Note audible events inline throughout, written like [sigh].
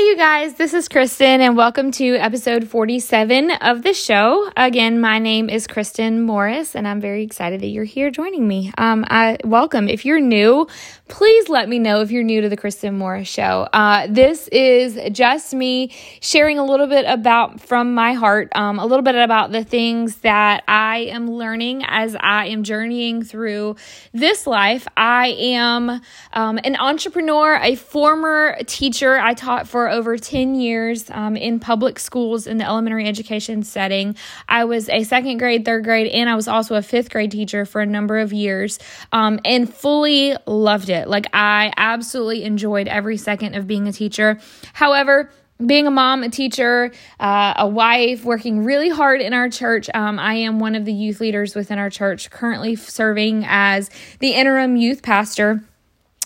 Hey, you guys, this is Christin, and welcome to episode 47 of the show. Again, my name is Christin Morris, and I'm very excited that you're here joining me. Um, I welcome. If you're new, please let me know if you're new to the Christin Morris show. Uh, this is just me sharing a little bit about from my heart, um, a little bit about the things that I am learning as I am journeying through this life. I am um, an entrepreneur, a former teacher. I taught for for over 10 years um, in public schools in the elementary education setting. I was a second grade, third grade, and I was also a fifth grade teacher for a number of years um, and fully loved it. Like, I absolutely enjoyed every second of being a teacher. However, being a mom, a teacher, uh, a wife, working really hard in our church. Um, I am one of the youth leaders within our church, currently serving as the interim youth pastor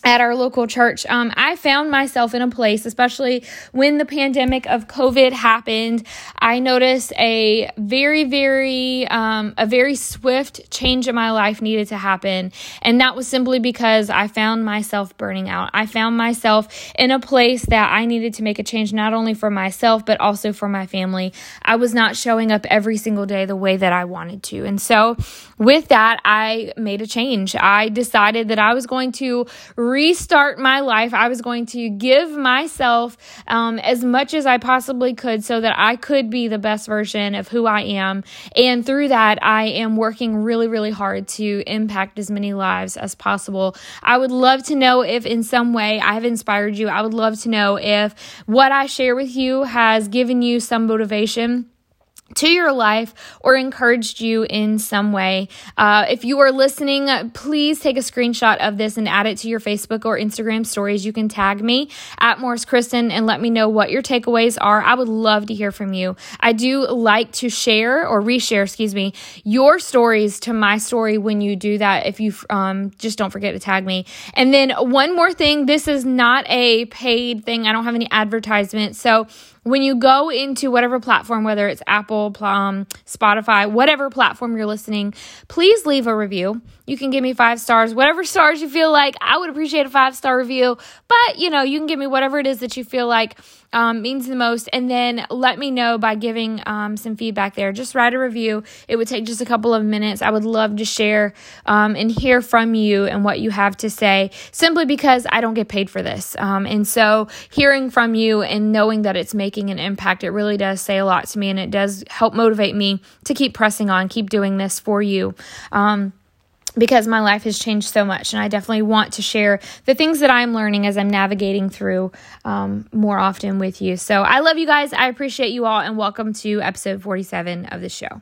at our local church, um, I found myself in a place, especially when the pandemic of COVID happened. I noticed a very, very, um, a very swift change in my life needed to happen. And that was simply because I found myself burning out. I found myself in a place that I needed to make a change, not only for myself, but also for my family. I was not showing up every single day the way that I wanted to. And so with that, I made a change. I decided that I was going to restart my life. I was going to give myself um, as much as I possibly could so that I could be the best version of who I am. And through that, I am working really, really hard to impact as many lives as possible. I would love to know if in some way I have inspired you. I would love to know if what I share with you has given you some motivation to your life or encouraged you in some way. Uh, if you are listening, please take a screenshot of this and add it to your Facebook or Instagram stories. You can tag me at Morris Christin and let me know what your takeaways are. I would love to hear from you. I do like to share or reshare, excuse me, your stories to my story when you do that. If you um, just don't forget to tag me. And then one more thing this is not a paid thing, I don't have any advertisements. So when you go into whatever platform, whether it's Apple, um, Spotify, whatever platform you're listening, please leave a review. You can give me five stars, whatever stars you feel like. I would appreciate a five star review, but you know, you can give me whatever it is that you feel like um, means the most. And then let me know by giving um, some feedback there. Just write a review. It would take just a couple of minutes. I would love to share um, and hear from you and what you have to say simply because I don't get paid for this. Um, and so hearing from you and knowing that it's making an impact, it really does say a lot to me and it does help motivate me to keep pressing on, keep doing this for you. Um, because my life has changed so much and i definitely want to share the things that i'm learning as i'm navigating through um, more often with you. So i love you guys. I appreciate you all and welcome to episode 47 of the show.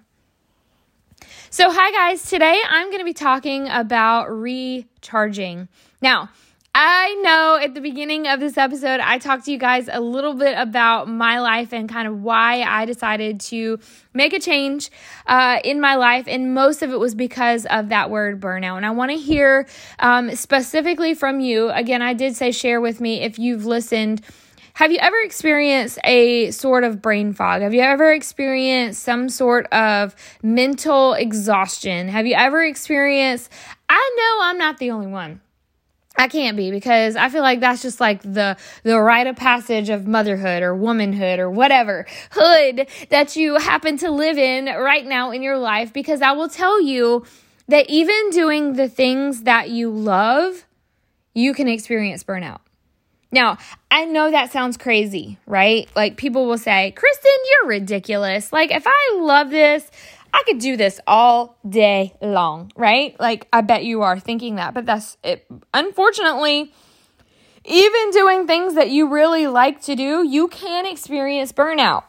So hi guys. Today i'm going to be talking about recharging. Now I know at the beginning of this episode, I talked to you guys a little bit about my life and kind of why I decided to make a change uh, in my life. And most of it was because of that word burnout. And I want to hear um, specifically from you. Again, I did say share with me if you've listened. Have you ever experienced a sort of brain fog? Have you ever experienced some sort of mental exhaustion? Have you ever experienced, I know I'm not the only one I can't be because I feel like that's just like the the rite of passage of motherhood or womanhood or whatever hood that you happen to live in right now in your life because I will tell you that even doing the things that you love, you can experience burnout. Now, I know that sounds crazy, right? Like people will say, "Christin, you're ridiculous." Like if I love this, I could do this all day long, right? Like, I bet you are thinking that, but that's it. Unfortunately, even doing things that you really like to do, you can experience burnout.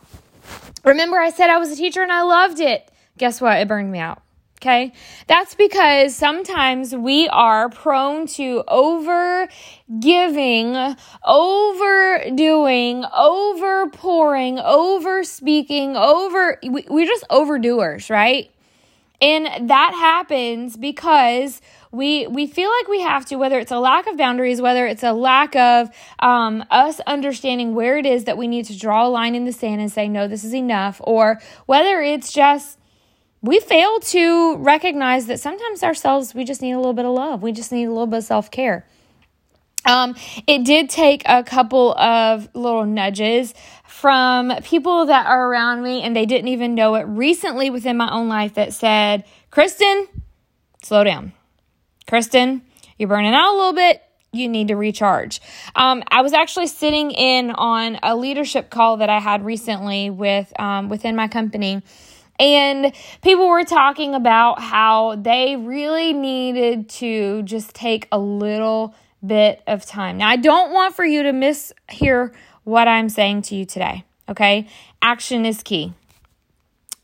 Remember, I said I was a teacher and I loved it. Guess what? It burned me out. Okay. That's because sometimes we are prone to over giving, overdoing, over pouring, over speaking, over, we, we're just overdoers, right? And that happens because we we feel like we have to whether it's a lack of boundaries whether it's a lack of um, us understanding where it is that we need to draw a line in the sand and say no this is enough or whether it's just we fail to recognize that sometimes ourselves, we just need a little bit of love. We just need a little bit of self care. Um, it did take a couple of little nudges from people that are around me and they didn't even know it recently within my own life that said, Christin, slow down. Christin, you're burning out a little bit. You need to recharge. Um, I was actually sitting in on a leadership call that I had recently with um, within my company, and people were talking about how they really needed to just take a little bit of time. Now, I don't want for you to mishear what I'm saying to you today, okay? Action is key.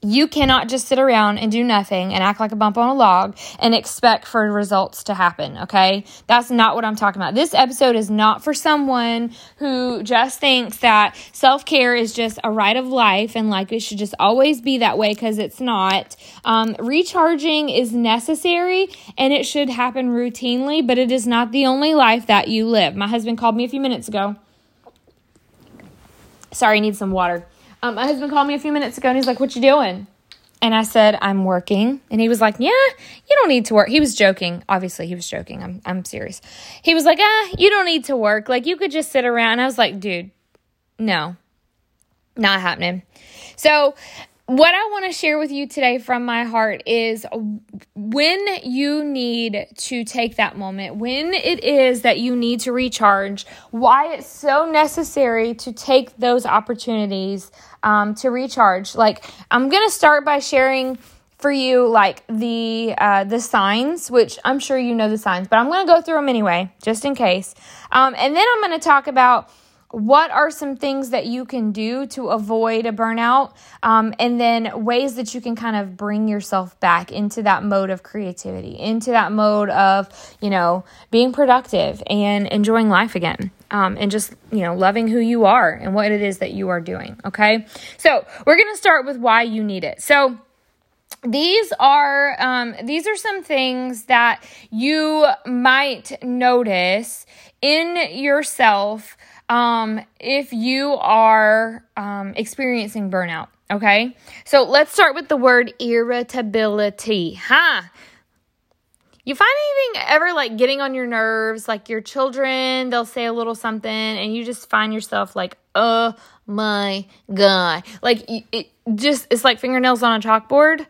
You cannot just sit around and do nothing and act like a bump on a log and expect for results to happen, okay? That's not what I'm talking about. This episode is not for someone who just thinks that self care is just a right of life and like it should just always be that way because it's not. Um, recharging is necessary and it should happen routinely, but it is not the only life that you live. My husband called me a few minutes ago. Sorry, I need some water. Um, my husband called me a few minutes ago and he's like, What you doing? And I said, I'm working. And he was like, Yeah, you don't need to work. He was joking. Obviously, he was joking. I'm, I'm serious. He was like, Ah, you don't need to work. Like, you could just sit around. And I was like, Dude, no, not happening. So what I want to share with you today from my heart is when you need to take that moment, when it is that you need to recharge, why it's so necessary to take those opportunities um, to recharge. Like, I'm going to start by sharing for you like the uh, the signs which i'm sure you know the signs but i'm going to go through them anyway just in case um, and then i'm going to talk about what are some things that you can do to avoid a burnout um, and then ways that you can kind of bring yourself back into that mode of creativity into that mode of you know being productive and enjoying life again um, and just you know loving who you are and what it is that you are doing okay? So we're to start with why you need it. So these are um, these are some things that you might notice in yourself um, if you are um, experiencing burnout. Okay, so let's start with the word irritability. Huh? You find anything ever like getting on your nerves? Like your children, they'll say a little something, and you just find yourself like, oh my god, like it just it's like fingernails on a chalkboard.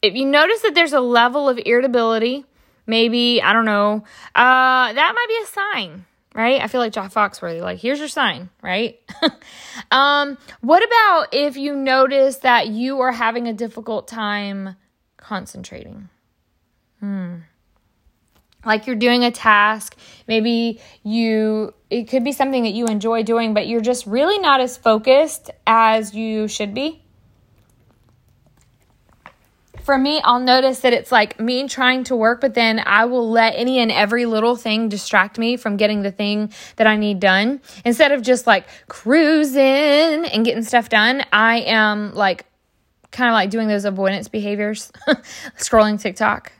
If you notice that there's a level of irritability, maybe I don't know, uh, that might be a sign right? I feel like Jack Foxworthy, like, here's your sign, right? [laughs] um, what about if you notice that you are having a difficult time concentrating? Hmm. Like you're doing a task, maybe you, it could be something that you enjoy doing, but you're just really not as focused as you should be for me, I'll notice that it's like me trying to work, but then I will let any and every little thing distract me from getting the thing that I need done. Instead of just like cruising and getting stuff done, I am like kind of like doing those avoidance behaviors, [laughs] scrolling TikTok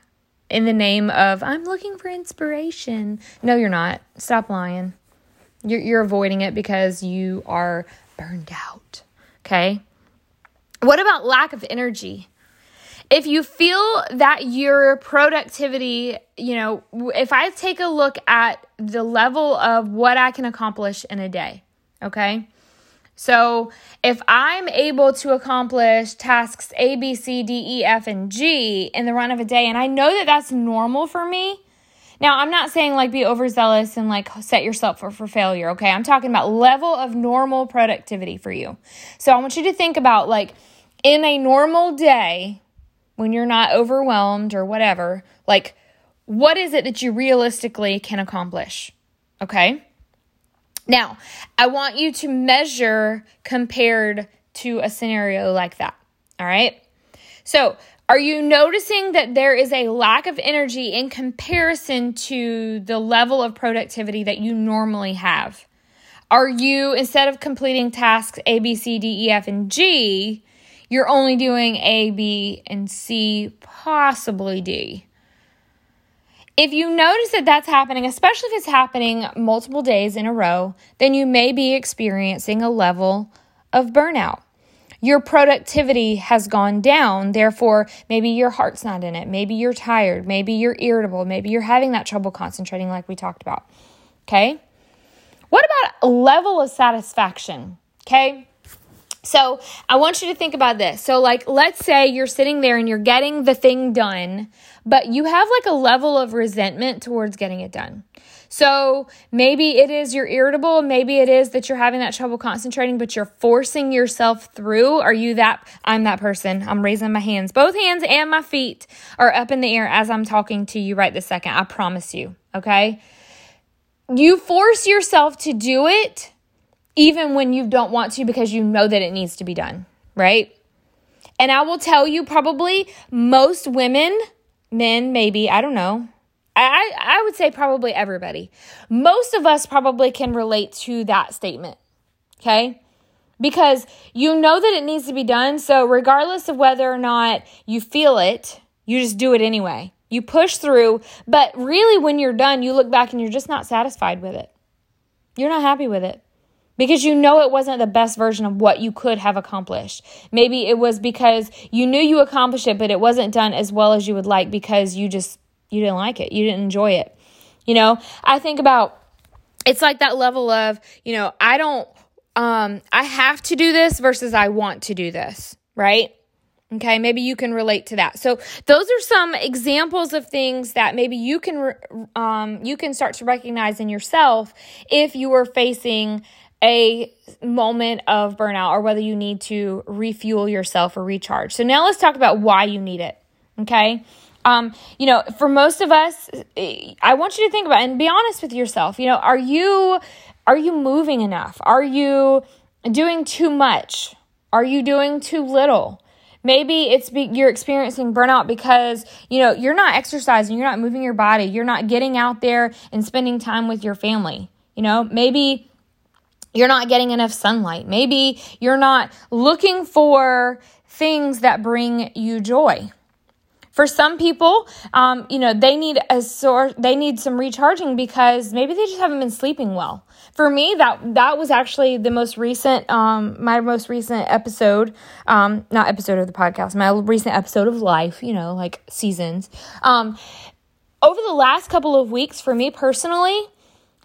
in the name of I'm looking for inspiration. No, you're not. Stop lying. You're, you're avoiding it because you are burned out. Okay. What about lack of energy? If you feel that your productivity, you know, if I take a look at the level of what I can accomplish in a day, okay? So if I'm able to accomplish tasks A, B, C, D, E, F, and G in the run of a day, and I know that that's normal for me. Now, I'm not saying like be overzealous and like set yourself for, for failure, okay? I'm talking about level of normal productivity for you. So I want you to think about like in a normal day, when you're not overwhelmed or whatever, like what is it that you realistically can accomplish? Okay? Now, I want you to measure compared to a scenario like that. All right? So, are you noticing that there is a lack of energy in comparison to the level of productivity that you normally have? Are you, instead of completing tasks A, B, C, D, E, F, and G, you're only doing A, B, and C, possibly D. If you notice that that's happening, especially if it's happening multiple days in a row, then you may be experiencing a level of burnout. Your productivity has gone down, therefore, maybe your heart's not in it. Maybe you're tired. Maybe you're irritable. Maybe you're having that trouble concentrating, like we talked about. Okay. What about a level of satisfaction? Okay. So I want you to think about this. So, like, let's say you're sitting there and you're getting the thing done, but you have like a level of resentment towards getting it done. So maybe it is you're irritable, maybe it is that you're having that trouble concentrating, but you're forcing yourself through. Are you that? I'm that person. I'm raising my hands. Both hands and my feet are up in the air as I'm talking to you right this second. I promise you. Okay. You force yourself to do it even when you don't want to because you know that it needs to be done, right? And I will tell you probably most women, men maybe, I don't know. I I would say probably everybody. Most of us probably can relate to that statement. Okay? Because you know that it needs to be done, so regardless of whether or not you feel it, you just do it anyway. You push through, but really when you're done, you look back and you're just not satisfied with it. You're not happy with it because you know it wasn't the best version of what you could have accomplished. Maybe it was because you knew you accomplished it, but it wasn't done as well as you would like because you just you didn't like it. You didn't enjoy it. You know, I think about it's like that level of, you know, I don't um I have to do this versus I want to do this, right? Okay, maybe you can relate to that. So those are some examples of things that maybe you can um, you can start to recognize in yourself if you are facing a moment of burnout or whether you need to refuel yourself or recharge. So now let's talk about why you need it. Okay. Um, you know, for most of us, I want you to think about and be honest with yourself. You know, are you are you moving enough? Are you doing too much? Are you doing too little? Maybe it's be, you're experiencing burnout because, you know, you're not exercising, you're not moving your body, you're not getting out there and spending time with your family. You know, maybe you're not getting enough sunlight. Maybe you're not looking for things that bring you joy. For some people, um, you know, they need a source, they need some recharging because maybe they just haven't been sleeping well. For me, that that was actually the most recent, um, my most recent episode, um, not episode of the podcast, my recent episode of life, you know, like seasons. Um, over the last couple of weeks, for me personally,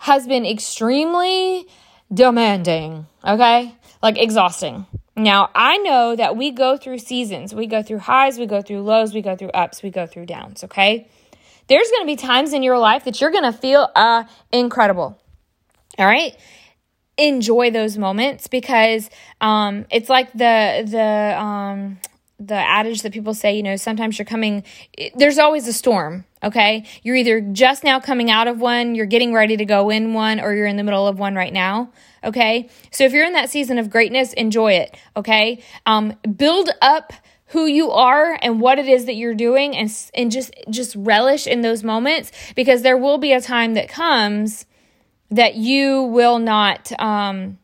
has been extremely demanding, okay? Like exhausting. Now, I know that we go through seasons. We go through highs, we go through lows, we go through ups, we go through downs, okay? There's going to be times in your life that you're going to feel uh incredible. All right? Enjoy those moments because um it's like the the um the adage that people say, you know, sometimes you're coming, there's always a storm, okay? You're either just now coming out of one, you're getting ready to go in one, or you're in the middle of one right now, okay? So if you're in that season of greatness, enjoy it, okay? Um, build up who you are and what it is that you're doing and and just just relish in those moments because there will be a time that comes that you will not um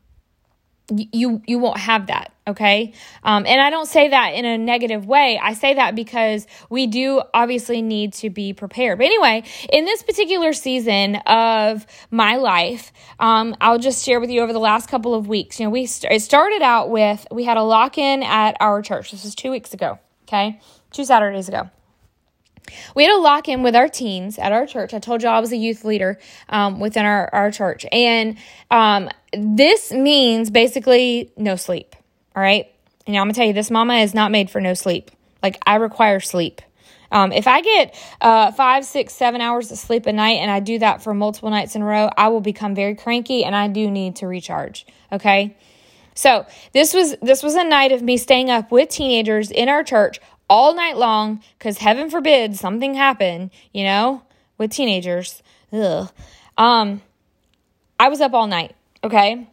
you you won't have that okay? Um, and i don't say that in a negative way. I say that because we do obviously need to be prepared. But anyway in this particular season of my life um, i'll just share with you over the last couple of weeks. You know we st- it started out with we had a lock-in at our church. This was two weeks ago okay? Two saturdays ago. We had a lock in with our teens at our church. I told you I was a youth leader um, within our, our church. And um, this means basically no sleep. All right. And I'm to tell you, this mama is not made for no sleep. Like, I require sleep. Um, if I get uh, five, six, seven hours of sleep a night and I do that for multiple nights in a row, I will become very cranky and I do need to recharge. Okay. So this was this was a night of me staying up with teenagers in our church all night long because heaven forbid something happen, you know, with teenagers. Ugh. Um, I was up all night, okay?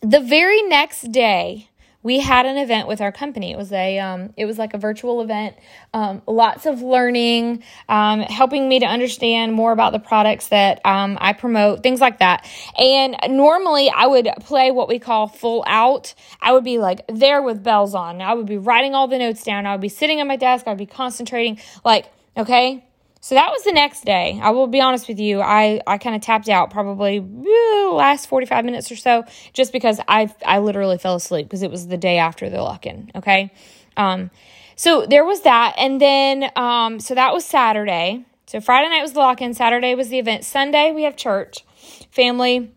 The very next day, we had an event with our company. It was a um, it was like a virtual event. Um, lots of learning, um, helping me to understand more about the products that um, I promote, things like that. And normally I would play what we call full out. I would be like there with bells on. I would be writing all the notes down. I would be sitting at my desk. I'd be concentrating. Like okay, so that was the next day. I will be honest with you. I, I kind of tapped out probably uh, last 45 minutes or so just because I I literally fell asleep because it was the day after the lock-in, okay? Um so there was that and then um so that was Saturday. So Friday night was the lock-in, Saturday was the event. Sunday we have church. family,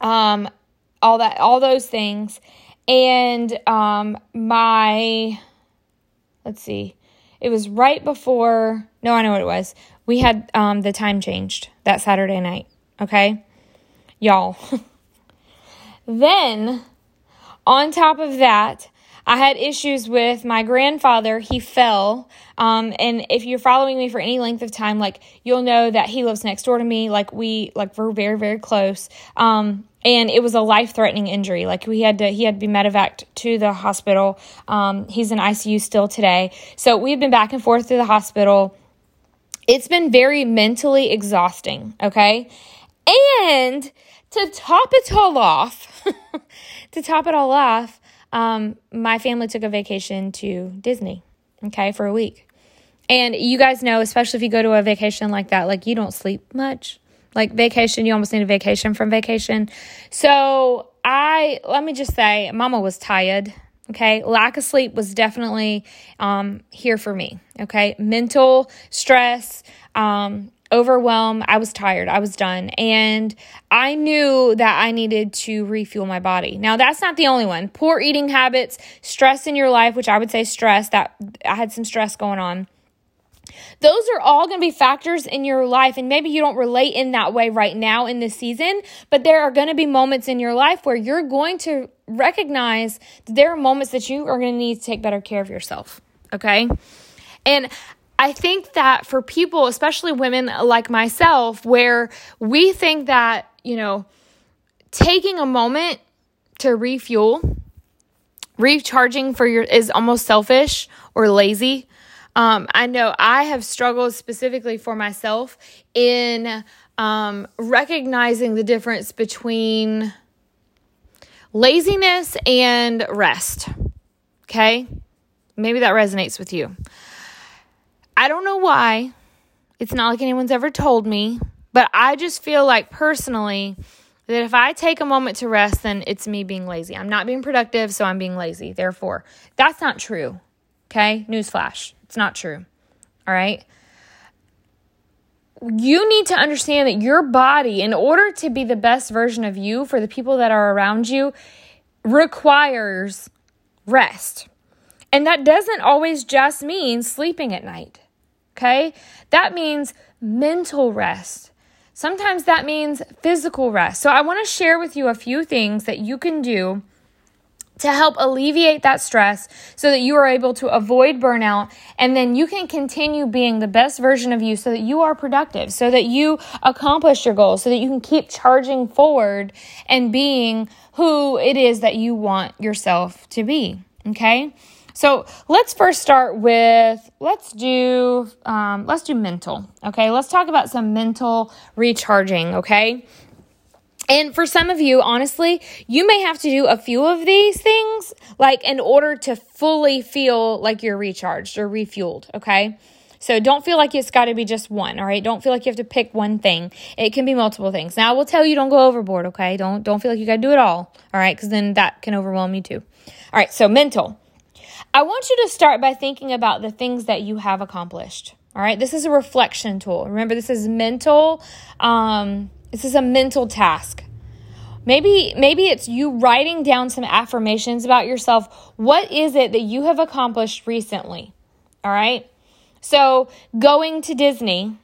um, all that, all those things. And um, my, let's see, it was right before, no, I know what it was. We had um, the time changed that Saturday night. Okay. Y'all. [laughs] then, on top of that, I had issues with my grandfather. He fell. Um, and if you're following me for any length of time, like you'll know that he lives next door to me. Like we, like we're very, very close. Um, and it was a life threatening injury. Like we had to, he had to be medevaced to the hospital. Um, he's in ICU still today. So we've been back and forth to the hospital. It's been very mentally exhausting. Okay. And to top it all off, [laughs] to top it all off, um, my family took a vacation to Disney, okay, for a week. And you guys know, especially if you go to a vacation like that, like you don't sleep much. Like vacation, you almost need a vacation from vacation. So I, let me just say, mama was tired. Okay. Lack of sleep was definitely um, here for me. Okay. Mental stress, um, overwhelm. I was tired. I was done. And I knew that I needed to refuel my body. Now, that's not the only one. Poor eating habits, stress in your life, which I would say stress, that I had some stress going on. Those are all going to be factors in your life. And maybe you don't relate in that way right now in this season, but there are going to be moments in your life where you're going to recognize that there are moments that you are going to need to take better care of yourself. Okay. And I think that for people, especially women like myself, where we think that, you know, taking a moment to refuel, recharging for your is almost selfish or lazy. Um, I know I have struggled specifically for myself in um, recognizing the difference between laziness and rest. Okay? Maybe that resonates with you. I don't know why. It's not like anyone's ever told me, but I just feel like personally that if I take a moment to rest, then it's me being lazy. I'm not being productive, so I'm being lazy. Therefore, that's not true. Okay? Newsflash. It's not true. All right? You need to understand that your body, in order to be the best version of you for the people that are around you, requires rest. And that doesn't always just mean sleeping at night. Okay? That means mental rest. Sometimes that means physical rest. So I want to share with you a few things that you can do to help alleviate that stress so that you are able to avoid burnout and then you can continue being the best version of you so that you are productive, so that you accomplish your goals, so that you can keep charging forward and being who it is that you want yourself to be. Okay? So let's first start with let's do um, let's do mental. Okay, let's talk about some mental recharging. Okay. And for some of you, honestly, you may have to do a few of these things, like in order to fully feel like you're recharged or refueled. Okay. So don't feel like it's got to be just one, all right? Don't feel like you have to pick one thing. It can be multiple things. Now I will tell you don't go overboard, okay? Don't don't feel like you got to do it all, all right? Cuz then that can overwhelm you too. All right, so mental. I want you to start by thinking about the things that you have accomplished. All right, this is a reflection tool. Remember, this is mental. Um, this is a mental task. Maybe maybe it's you writing down some affirmations about yourself. What is it that you have accomplished recently? All right. So going to Disney,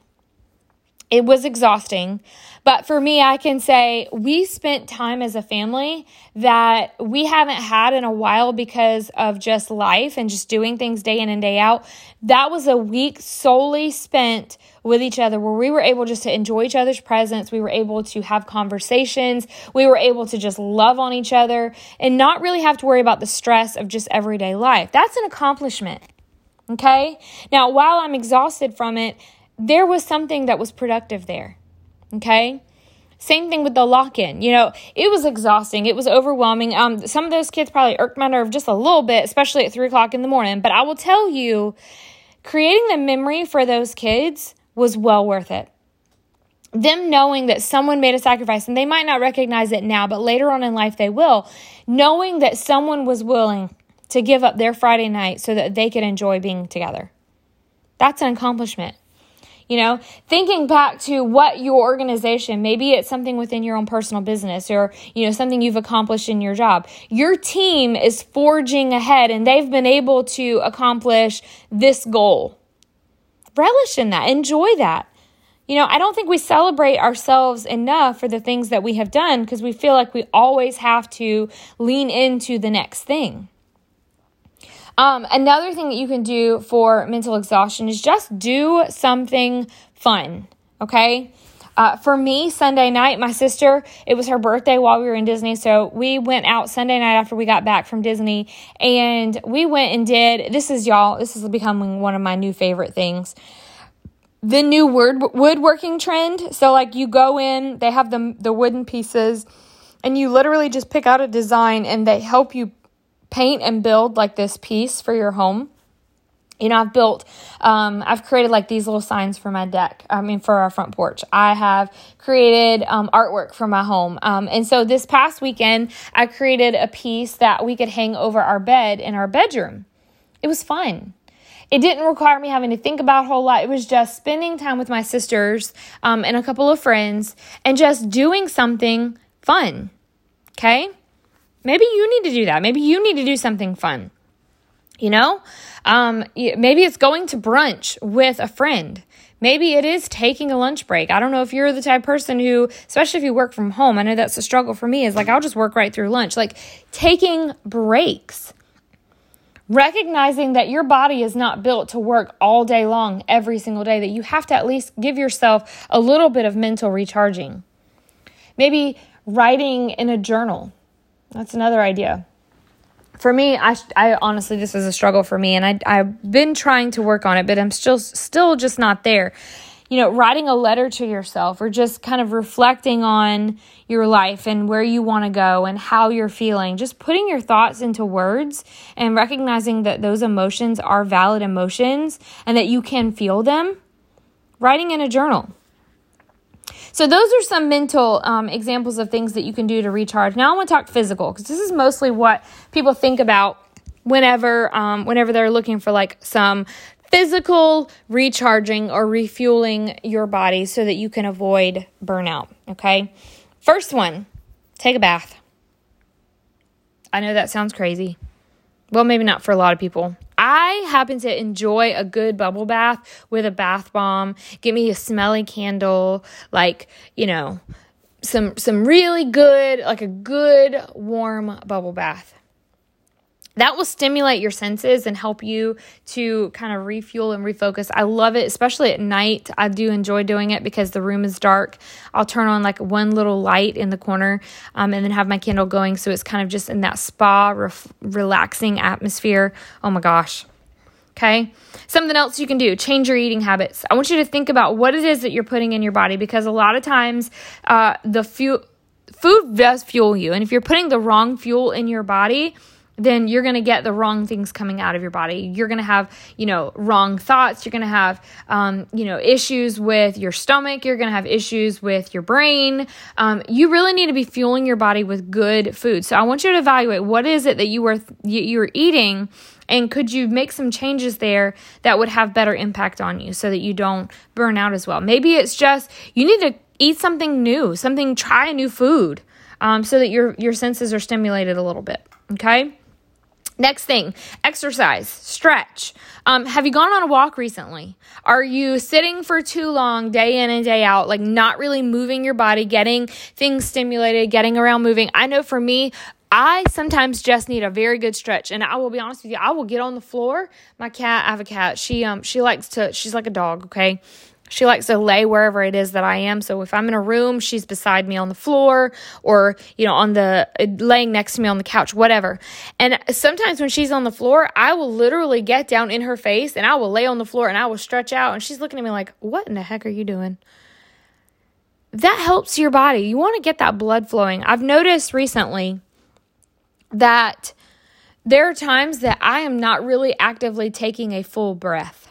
it was exhausting. But for me, I can say we spent time as a family that we haven't had in a while because of just life and just doing things day in and day out. That was a week solely spent with each other where we were able just to enjoy each other's presence. We were able to have conversations. We were able to just love on each other and not really have to worry about the stress of just everyday life. That's an accomplishment. Okay. Now, while I'm exhausted from it, there was something that was productive there. Okay. Same thing with the lock in. You know, it was exhausting. It was overwhelming. Um, some of those kids probably irked my nerve just a little bit, especially at three o'clock in the morning. But I will tell you, creating the memory for those kids was well worth it. Them knowing that someone made a sacrifice, and they might not recognize it now, but later on in life they will. Knowing that someone was willing to give up their Friday night so that they could enjoy being together. That's an accomplishment. You know, thinking back to what your organization, maybe it's something within your own personal business or, you know, something you've accomplished in your job. Your team is forging ahead and they've been able to accomplish this goal. Relish in that, enjoy that. You know, I don't think we celebrate ourselves enough for the things that we have done because we feel like we always have to lean into the next thing. Um, another thing that you can do for mental exhaustion is just do something fun, okay? Uh, for me, Sunday night, my sister, it was her birthday while we were in Disney. So we went out Sunday night after we got back from Disney and we went and did this is y'all, this is becoming one of my new favorite things the new word woodworking trend. So like you go in, they have the the wooden pieces and you literally just pick out a design and they help you paint and build like this piece for your home. You know, I've built, um, I've created like these little signs for my deck. I mean, for our front porch. I have created um, artwork for my home. Um, and so this past weekend, I created a piece that we could hang over our bed in our bedroom. It was fun. It didn't require me having to think about a whole lot. It was just spending time with my sisters um, and a couple of friends and just doing something fun. Okay? Maybe you need to do that. Maybe you need to do something fun. You know? Um, maybe it's going to brunch with a friend. Maybe it is taking a lunch break. I don't know if you're the type person who, especially if you work from home, I know that's a struggle for me, is like I'll just work right through lunch. Like taking breaks recognizing that your body is not built to work all day long, every single day, that you have to at least give yourself a little bit of mental recharging. Maybe writing in a journal. That's another idea. For me, I, I honestly, this is a struggle for me, and I, I've been trying to work on it, but I'm still, still just not there you know, writing a letter to yourself or just kind of reflecting on your life and where you want to go and how you're feeling. Just putting your thoughts into words and recognizing that those emotions are valid emotions and that you can feel them. Writing in a journal. So, those are some mental um, examples of things that you can do to recharge. Now, I want to talk physical because this is mostly what people think about whenever um, whenever they're looking for like some physical recharging or refueling your body so that you can avoid burnout. Okay. First one, take a bath. I know that sounds crazy. Well, maybe not for a lot of people. I happen to enjoy a good bubble bath with a bath bomb. Give me a smelly candle, like, you know, some some really good, like a good warm bubble bath that will stimulate your senses and help you to kind of refuel and refocus. I love it, especially at night. I do enjoy doing it because the room is dark. I'll turn on like one little light in the corner um, and then have my candle going. So it's kind of just in that spa, ref- relaxing atmosphere. Oh my gosh. Okay. Something else you can do change your eating habits. I want you to think about what it is that you're putting in your body because a lot of times uh, the fuel. Food does fuel you. And if you're putting the wrong fuel in your body, then you're going to get the wrong things coming out of your body. You're going to have, you know, wrong thoughts. You're going to have, um, you know, issues with your stomach. You're going to have issues with your brain. Um, you really need to be fueling your body with good food. So I want you to evaluate what is it that you were you're eating, and could you make some changes there that would have better impact on you, so that you don't burn out as well. Maybe it's just you need to eat something new, something try a new food, um, so that your your senses are stimulated a little bit. Okay. Next thing, exercise, stretch. Um, have you gone on a walk recently? Are you sitting for too long, day in and day out, like not really moving your body, getting things stimulated, getting around moving? I know for me, I sometimes just need a very good stretch, and I will be honest with you. I will get on the floor. My cat, I have a cat. She um she likes to. She's like a dog. Okay, she likes to lay wherever it is that I am. So if I'm in a room, she's beside me on the floor or, you know, on the uh, laying next to me on the couch, whatever. And sometimes when she's on the floor, I will literally get down in her face and I will lay on the floor and I will stretch out and she's looking at me like, "What in the heck are you doing?" That helps your body. You want to get that blood flowing. I've noticed recently that there are times that I am not really actively taking a full breath.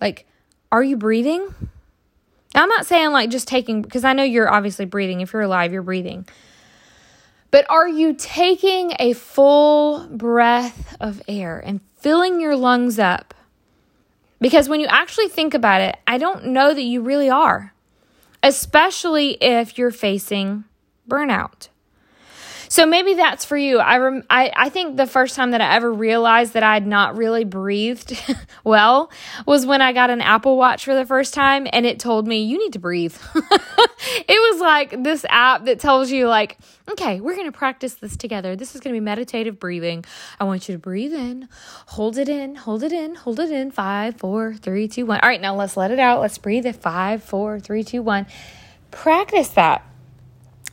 Like are you breathing? I'm not saying like just taking, because I know you're obviously breathing. If you're alive, you're breathing. But are you taking a full breath of air and filling your lungs up? Because when you actually think about it, I don't know that you really are, especially if you're facing burnout. So maybe that's for you. I, rem- I I think the first time that I ever realized that I had not really breathed [laughs] well was when I got an Apple Watch for the first time and it told me you need to breathe. [laughs] it was like this app that tells you like, okay, we're going to practice this together. This is going to be meditative breathing. I want you to breathe in, hold it in, hold it in, hold it in. Five, four, three, two, one. All right, now let's let it out. Let's breathe at five, four, three, two, one. Practice that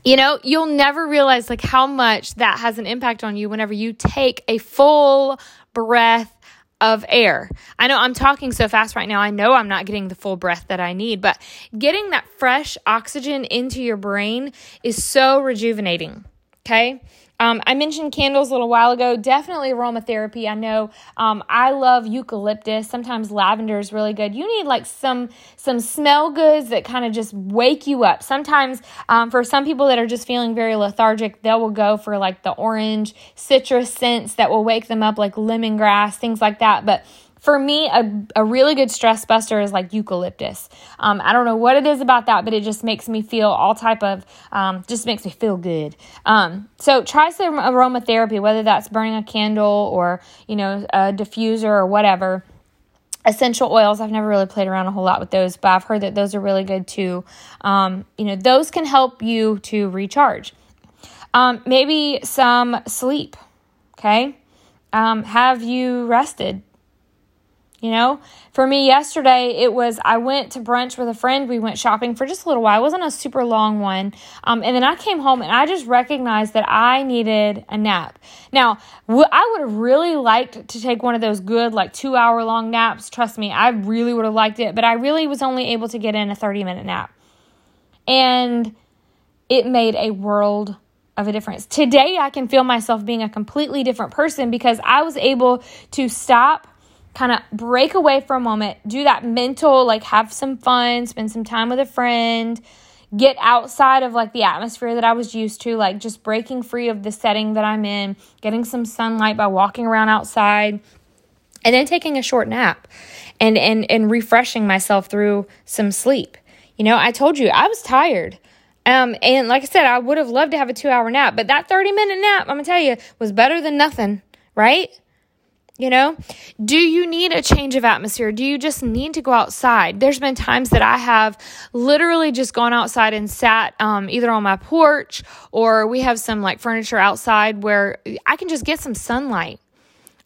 you know, you'll never realize like how much that has an impact on you whenever you take a full breath of air. I know I'm talking so fast right now. I know I'm not getting the full breath that I need, but getting that fresh oxygen into your brain is so rejuvenating. Okay. Um, I mentioned candles a little while ago. Definitely aromatherapy. I know um, I love eucalyptus. Sometimes lavender is really good. You need like some some smell goods that kind of just wake you up. Sometimes um, for some people that are just feeling very lethargic, they will go for like the orange citrus scents that will wake them up, like lemongrass, things like that. But for me, a, a really good stress buster is like eucalyptus. Um, I don't know what it is about that, but it just makes me feel all type of, um, just makes me feel good. Um, so try some aromatherapy, whether that's burning a candle or, you know, a diffuser or whatever. Essential oils, I've never really played around a whole lot with those, but I've heard that those are really good too. Um, you know, those can help you to recharge. Um, maybe some sleep, okay? Um, have you rested? You know, for me yesterday, it was I went to brunch with a friend. We went shopping for just a little while. It wasn't a super long one. Um, and then I came home and I just recognized that I needed a nap. Now, I would have really liked to take one of those good, like two hour long naps. Trust me, I really would have liked it, but I really was only able to get in a 30 minute nap. And it made a world of a difference. Today, I can feel myself being a completely different person because I was able to stop kind of break away for a moment, do that mental, like have some fun, spend some time with a friend, get outside of like the atmosphere that I was used to, like just breaking free of the setting that I'm in, getting some sunlight by walking around outside, and then taking a short nap and and and refreshing myself through some sleep. You know, I told you I was tired. Um, and like I said, I would have loved to have a two hour nap, but that 30 minute nap, I'm gonna tell you, was better than nothing, right? You know, do you need a change of atmosphere? Do you just need to go outside? There's been times that I have literally just gone outside and sat um, either on my porch or we have some like furniture outside where I can just get some sunlight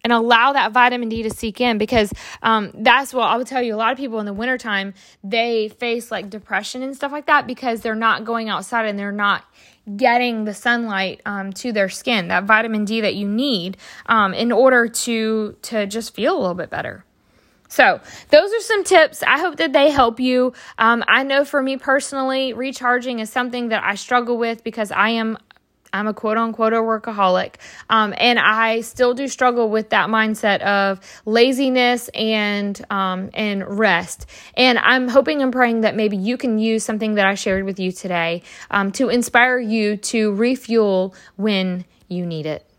and allow that vitamin D to seep in because um, that's what I would tell you. A lot of people in the wintertime, they face like depression and stuff like that because they're not going outside and they're not getting the sunlight um, to their skin, that vitamin D that you need um, in order to to just feel a little bit better. So, those are some tips. I hope that they help you. Um, I know for me personally, recharging is something that I struggle with because I am I'm a quote unquote workaholic. Um, and I still do struggle with that mindset of laziness and, um, and rest. And I'm hoping and praying that maybe you can use something that I shared with you today um, to inspire you to refuel when you need it.